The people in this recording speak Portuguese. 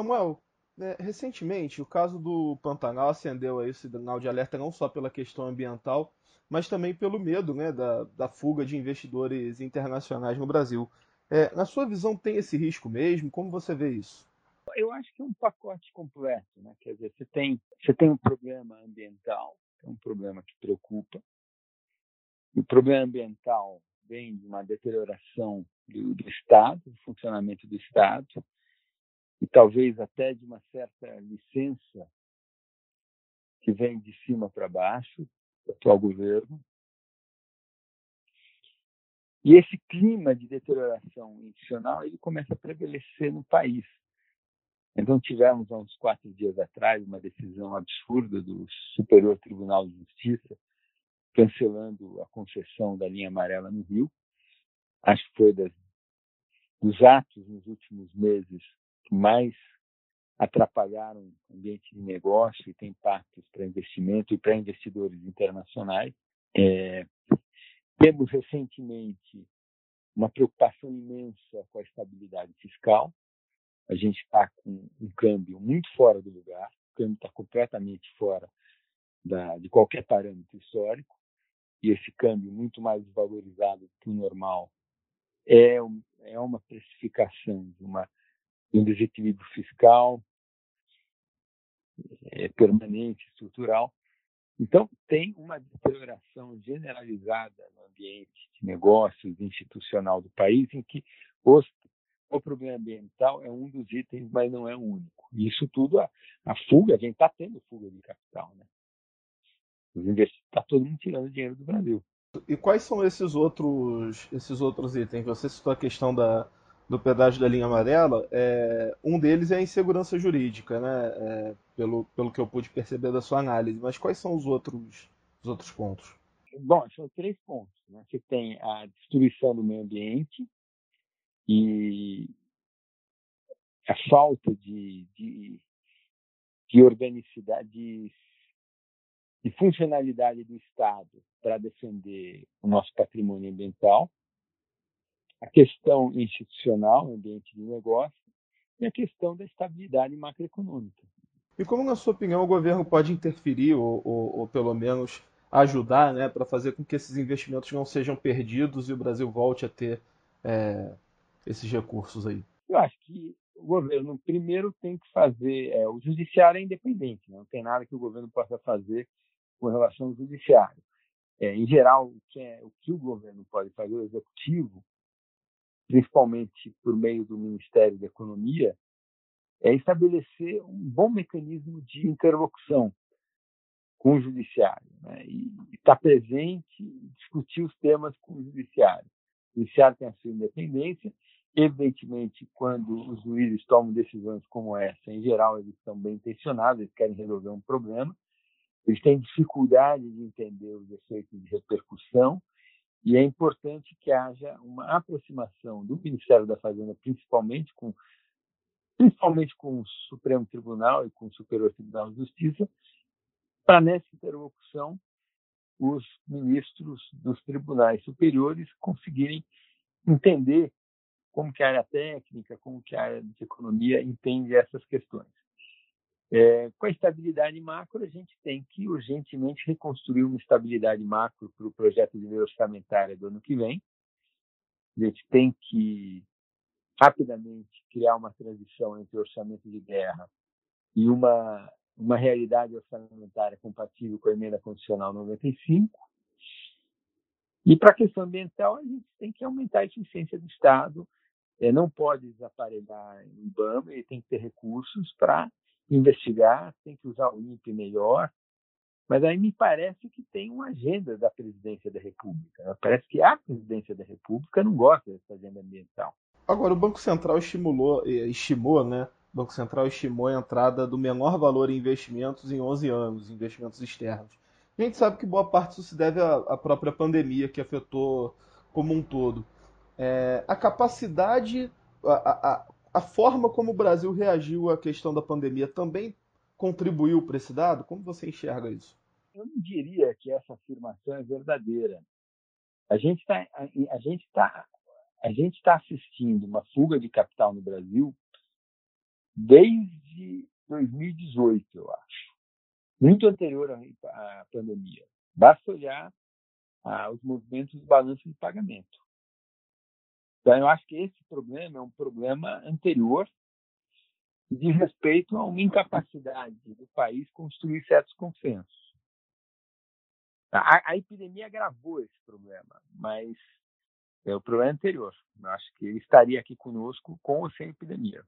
Samuel, né, recentemente o caso do Pantanal acendeu aí o sinal de alerta não só pela questão ambiental, mas também pelo medo né, da, da fuga de investidores internacionais no Brasil. É, na sua visão, tem esse risco mesmo? Como você vê isso? Eu acho que é um pacote completo. Né? Quer dizer, você tem, você tem um problema ambiental, é um problema que preocupa. O problema ambiental vem de uma deterioração do, do Estado, do funcionamento do Estado, e talvez até de uma certa licença que vem de cima para baixo do atual governo. E esse clima de deterioração institucional ele começa a prevalecer no país. Então tivemos há uns quatro dias atrás uma decisão absurda do Superior Tribunal de Justiça cancelando a concessão da linha amarela no Rio. Acho que foi das, dos atos nos últimos meses mais atrapalharam o ambiente de negócio e tem impactos para investimento e para investidores internacionais. É, temos recentemente uma preocupação imensa com a estabilidade fiscal. A gente está com um câmbio muito fora do lugar, o câmbio está completamente fora da, de qualquer parâmetro histórico, e esse câmbio muito mais desvalorizado do que o normal é, é uma precificação de uma um desequilíbrio fiscal é, permanente, estrutural. Então, tem uma deterioração generalizada no ambiente de negócios institucional do país, em que os, o problema ambiental é um dos itens, mas não é o único. E isso tudo, a, a fuga, a gente está tendo fuga de capital. Né? Está todo mundo tirando dinheiro do Brasil. E quais são esses outros, esses outros itens? Você citou a questão da, do pedágio da linha amarela, é, um deles é a insegurança jurídica, né? É, pelo, pelo que eu pude perceber da sua análise. Mas quais são os outros, os outros pontos? Bom, são três pontos. Né? Você tem a destruição do meio ambiente e a falta de, de, de organicidade, de, de funcionalidade do Estado para defender o nosso patrimônio ambiental a questão institucional, ambiente de negócio, e a questão da estabilidade macroeconômica. E como, na sua opinião, o governo pode interferir, ou, ou, ou pelo menos ajudar, né, para fazer com que esses investimentos não sejam perdidos e o Brasil volte a ter é, esses recursos aí? Eu acho que o governo, primeiro, tem que fazer. É, o judiciário é independente, né? não tem nada que o governo possa fazer com relação ao judiciário. É, em geral, o que, é, o que o governo pode fazer, o executivo, principalmente por meio do Ministério da Economia, é estabelecer um bom mecanismo de interlocução com o judiciário né? e estar presente e discutir os temas com o judiciário. O judiciário tem a sua independência, evidentemente, quando os juízes tomam decisões como essa, em geral eles estão bem intencionados, eles querem resolver um problema, eles têm dificuldade de entender os efeitos de repercussão e é importante que haja uma aproximação do Ministério da Fazenda, principalmente com, principalmente com o Supremo Tribunal e com o Superior Tribunal de Justiça, para nessa interlocução os ministros dos tribunais superiores conseguirem entender como que a área técnica, como que a área de economia entende essas questões. É, com a estabilidade macro, a gente tem que urgentemente reconstruir uma estabilidade macro para o projeto de lei orçamentária do ano que vem. A gente tem que rapidamente criar uma transição entre orçamento de guerra e uma, uma realidade orçamentária compatível com a emenda constitucional 95. E para a questão ambiental, a gente tem que aumentar a eficiência do Estado, é, não pode desaparelhar o IBAMA, ele tem que ter recursos para investigar, tem que usar o INPE melhor. Mas aí me parece que tem uma agenda da presidência da República. Né? Parece que a presidência da República não gosta dessa agenda ambiental. Agora, o Banco Central estimulou, estimou, né? O Banco Central estimou a entrada do menor valor em investimentos em 11 anos, investimentos externos. a gente sabe que boa parte disso se deve à, à própria pandemia que afetou como um todo. É, a capacidade, a, a, a forma como o Brasil reagiu à questão da pandemia também contribuiu para esse dado? Como você enxerga isso? Eu não diria que essa afirmação é verdadeira. A gente está a gente tá, a gente está assistindo uma fuga de capital no Brasil desde 2018, eu acho. Muito anterior à pandemia. Basta olhar ah, os movimentos do balanço de pagamento. Então, eu acho que esse problema é um problema anterior que diz respeito a uma incapacidade do país construir certos consensos. A, a epidemia agravou esse problema, mas é o problema anterior. Eu acho que ele estaria aqui conosco com ou sem epidemia.